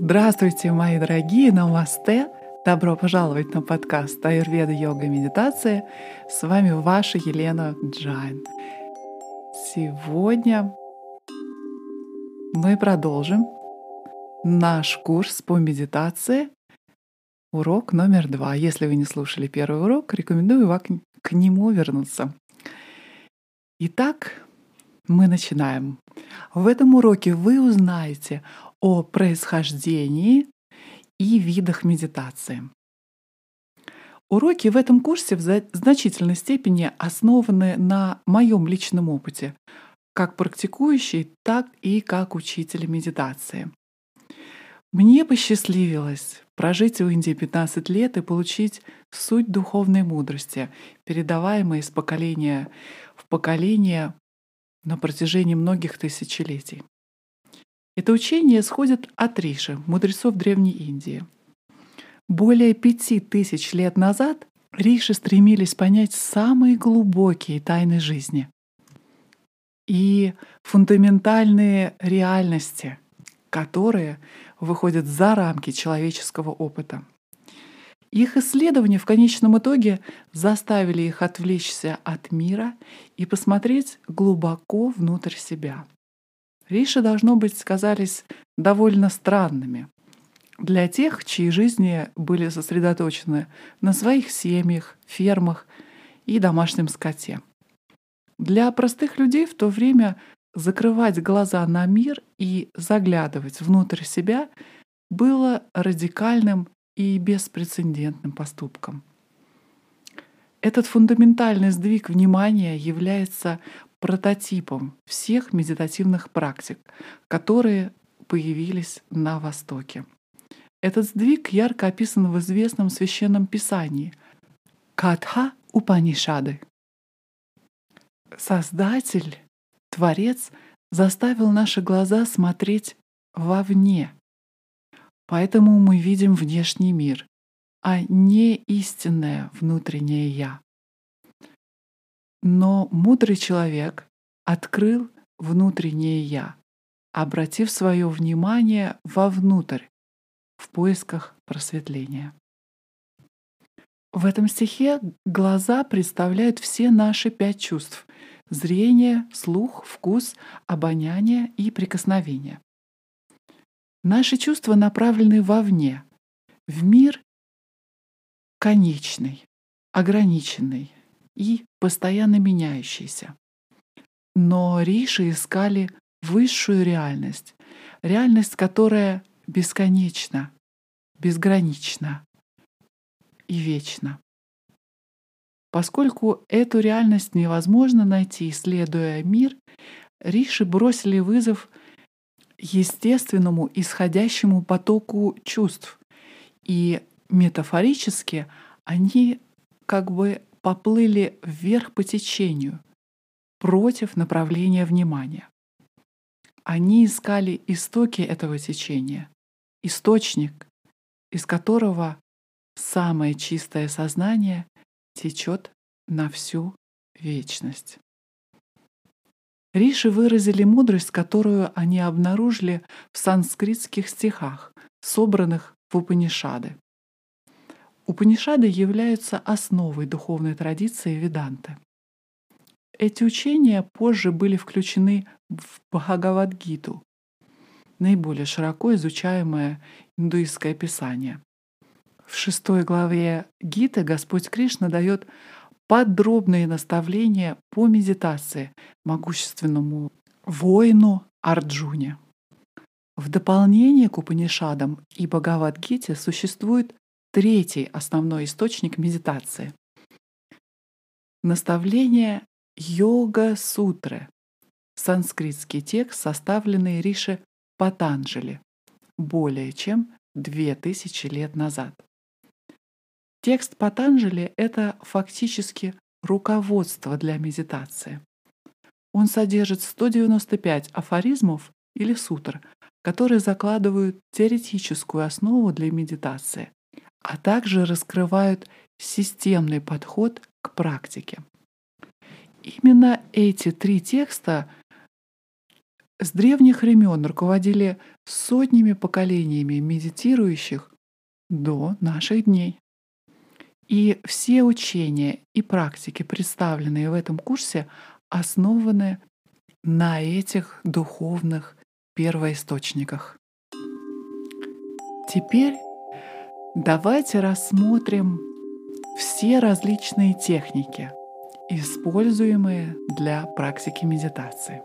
Здравствуйте, мои дорогие, намасте! Добро пожаловать на подкаст Аюрведа, йога и медитация. С вами ваша Елена Джайн. Сегодня мы продолжим наш курс по медитации. Урок номер два. Если вы не слушали первый урок, рекомендую вам к нему вернуться. Итак, мы начинаем. В этом уроке вы узнаете о происхождении и видах медитации. Уроки в этом курсе в значительной степени основаны на моем личном опыте, как практикующий, так и как учитель медитации. Мне посчастливилось прожить в Индии 15 лет и получить суть духовной мудрости, передаваемой из поколения в поколение на протяжении многих тысячелетий. Это учение исходит от Риши, мудрецов Древней Индии. Более пяти тысяч лет назад Риши стремились понять самые глубокие тайны жизни и фундаментальные реальности, которые выходят за рамки человеческого опыта. Их исследования в конечном итоге заставили их отвлечься от мира и посмотреть глубоко внутрь себя. Риши, должно быть, сказались довольно странными для тех, чьи жизни были сосредоточены на своих семьях, фермах и домашнем скоте. Для простых людей в то время закрывать глаза на мир и заглядывать внутрь себя было радикальным и беспрецедентным поступком. Этот фундаментальный сдвиг внимания является прототипом всех медитативных практик, которые появились на Востоке. Этот сдвиг ярко описан в известном священном писании Катха Упанишады. Создатель, Творец заставил наши глаза смотреть вовне, Поэтому мы видим внешний мир, а не истинное внутреннее «я». Но мудрый человек открыл внутреннее «я», обратив свое внимание вовнутрь, в поисках просветления. В этом стихе глаза представляют все наши пять чувств — зрение, слух, вкус, обоняние и прикосновение. Наши чувства направлены вовне, в мир конечный, ограниченный и постоянно меняющийся. Но Риши искали высшую реальность, реальность, которая бесконечна, безгранична и вечна. Поскольку эту реальность невозможно найти, исследуя мир, Риши бросили вызов естественному исходящему потоку чувств. И метафорически они как бы поплыли вверх по течению, против направления внимания. Они искали истоки этого течения, источник, из которого самое чистое сознание течет на всю вечность. Риши выразили мудрость, которую они обнаружили в санскритских стихах, собранных в Упанишады. Упанишады являются основой духовной традиции Веданты. Эти учения позже были включены в Бхагавадгиту, наиболее широко изучаемое индуистское писание. В шестой главе Гиты Господь Кришна дает подробные наставления по медитации могущественному воину Арджуне. В дополнение к Упанишадам и Бхагавадгите существует третий основной источник медитации. Наставление Йога-сутры, санскритский текст, составленный Риши Патанджали более чем две тысячи лет назад. Текст Патанджали — это фактически руководство для медитации. Он содержит 195 афоризмов или сутр, которые закладывают теоретическую основу для медитации, а также раскрывают системный подход к практике. Именно эти три текста с древних времен руководили сотнями поколениями медитирующих до наших дней. И все учения и практики, представленные в этом курсе, основаны на этих духовных первоисточниках. Теперь давайте рассмотрим все различные техники, используемые для практики медитации.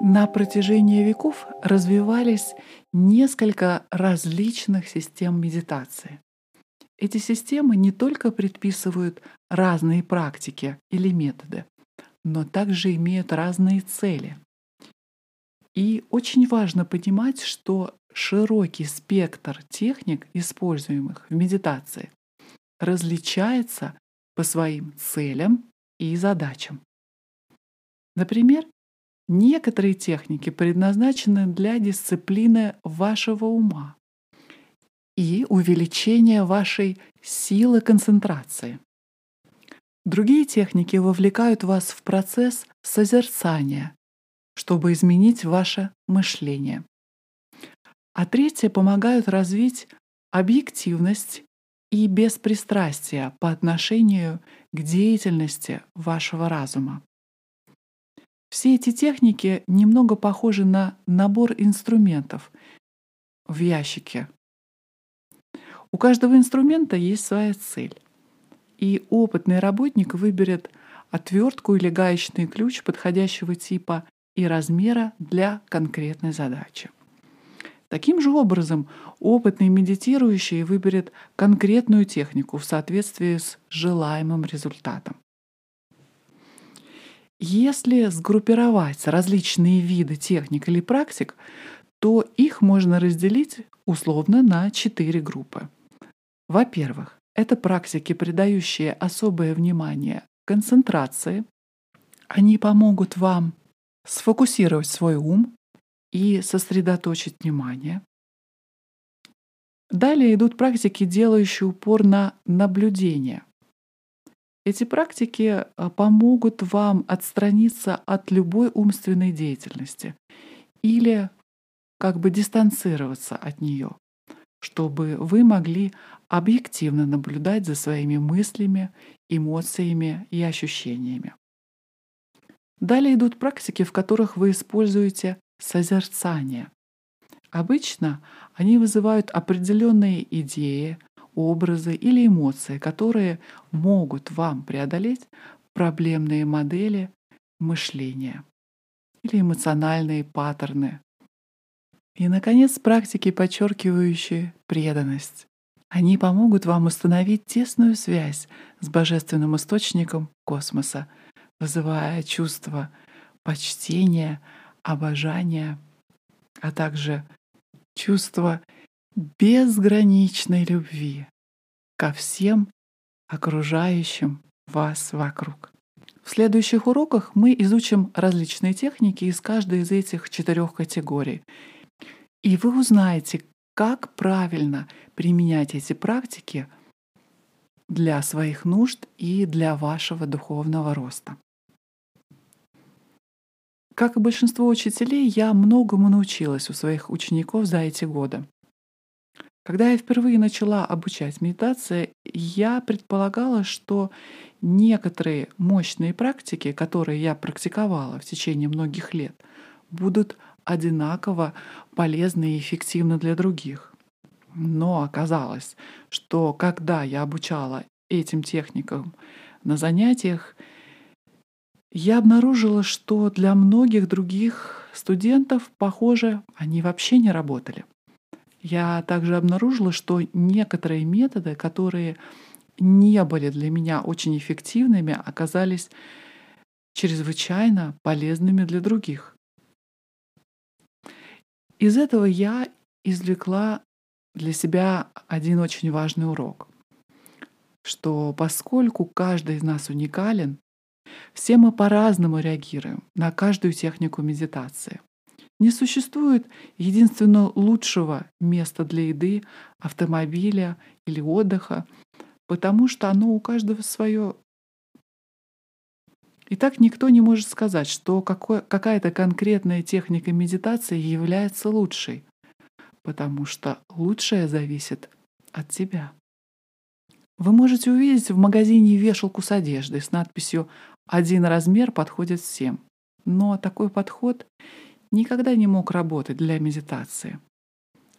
На протяжении веков развивались несколько различных систем медитации. Эти системы не только предписывают разные практики или методы, но также имеют разные цели. И очень важно понимать, что широкий спектр техник, используемых в медитации, различается по своим целям и задачам. Например, некоторые техники предназначены для дисциплины вашего ума и увеличения вашей силы концентрации. Другие техники вовлекают вас в процесс созерцания, чтобы изменить ваше мышление. А третьи помогают развить объективность и беспристрастие по отношению к деятельности вашего разума. Все эти техники немного похожи на набор инструментов в ящике. У каждого инструмента есть своя цель и опытный работник выберет отвертку или гаечный ключ подходящего типа и размера для конкретной задачи. Таким же образом, опытный медитирующий выберет конкретную технику в соответствии с желаемым результатом. Если сгруппировать различные виды техник или практик, то их можно разделить условно на четыре группы. Во-первых, это практики, придающие особое внимание концентрации. Они помогут вам сфокусировать свой ум и сосредоточить внимание. Далее идут практики, делающие упор на наблюдение. Эти практики а, помогут вам отстраниться от любой умственной деятельности или как бы дистанцироваться от нее чтобы вы могли объективно наблюдать за своими мыслями, эмоциями и ощущениями. Далее идут практики, в которых вы используете созерцание. Обычно они вызывают определенные идеи, образы или эмоции, которые могут вам преодолеть проблемные модели мышления или эмоциональные паттерны и, наконец, практики, подчеркивающие преданность. Они помогут вам установить тесную связь с божественным источником космоса, вызывая чувство почтения, обожания, а также чувство безграничной любви ко всем окружающим вас вокруг. В следующих уроках мы изучим различные техники из каждой из этих четырех категорий и вы узнаете, как правильно применять эти практики для своих нужд и для вашего духовного роста. Как и большинство учителей, я многому научилась у своих учеников за эти годы. Когда я впервые начала обучать медитации, я предполагала, что некоторые мощные практики, которые я практиковала в течение многих лет, будут одинаково полезны и эффективны для других. Но оказалось, что когда я обучала этим техникам на занятиях, я обнаружила, что для многих других студентов, похоже, они вообще не работали. Я также обнаружила, что некоторые методы, которые не были для меня очень эффективными, оказались чрезвычайно полезными для других. Из этого я извлекла для себя один очень важный урок, что поскольку каждый из нас уникален, все мы по-разному реагируем на каждую технику медитации. Не существует единственно лучшего места для еды, автомобиля или отдыха, потому что оно у каждого свое. И так никто не может сказать, что какая-то конкретная техника медитации является лучшей, потому что лучшее зависит от тебя. Вы можете увидеть в магазине вешалку с одеждой с надписью «Один размер подходит всем». Но такой подход никогда не мог работать для медитации.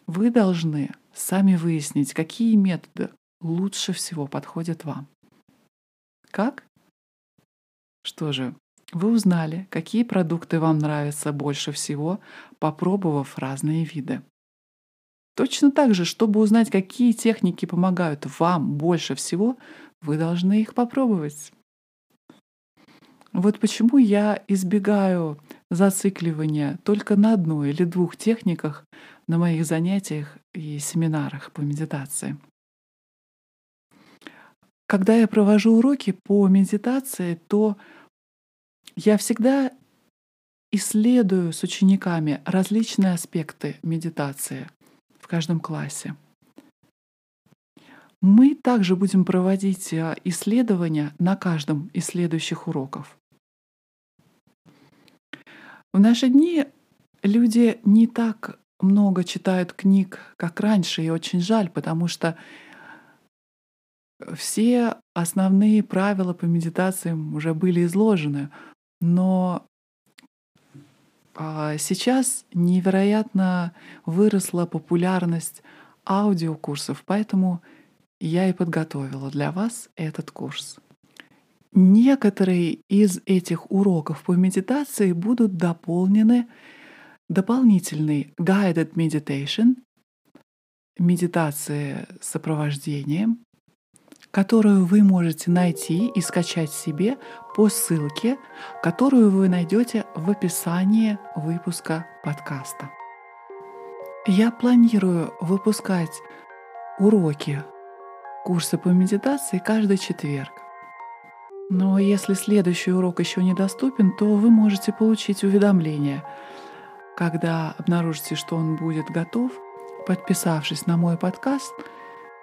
Вы должны сами выяснить, какие методы лучше всего подходят вам. Как? Что же, вы узнали, какие продукты вам нравятся больше всего, попробовав разные виды. Точно так же, чтобы узнать, какие техники помогают вам больше всего, вы должны их попробовать. Вот почему я избегаю зацикливания только на одной или двух техниках на моих занятиях и семинарах по медитации. Когда я провожу уроки по медитации, то я всегда исследую с учениками различные аспекты медитации в каждом классе. Мы также будем проводить э, исследования на каждом из следующих уроков. В наши дни люди не так много читают книг, как раньше, и очень жаль, потому что все основные правила по медитациям уже были изложены, но а, сейчас невероятно выросла популярность аудиокурсов, поэтому я и подготовила для вас этот курс. Некоторые из этих уроков по медитации будут дополнены дополнительной guided meditation, медитация с сопровождением, которую вы можете найти и скачать себе по ссылке, которую вы найдете в описании выпуска подкаста. Я планирую выпускать уроки курса по медитации каждый четверг. Но если следующий урок еще недоступен, то вы можете получить уведомление, когда обнаружите, что он будет готов, подписавшись на мой подкаст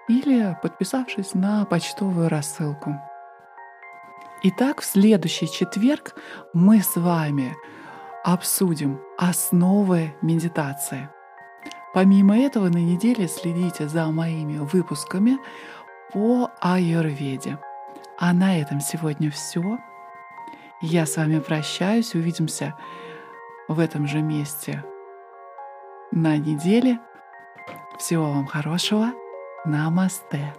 или подписавшись на почтовую рассылку. Итак, в следующий четверг мы с вами обсудим основы медитации. Помимо этого, на неделе следите за моими выпусками по аюрведе. А на этом сегодня все. Я с вами прощаюсь. Увидимся в этом же месте на неделе. Всего вам хорошего. Намасте.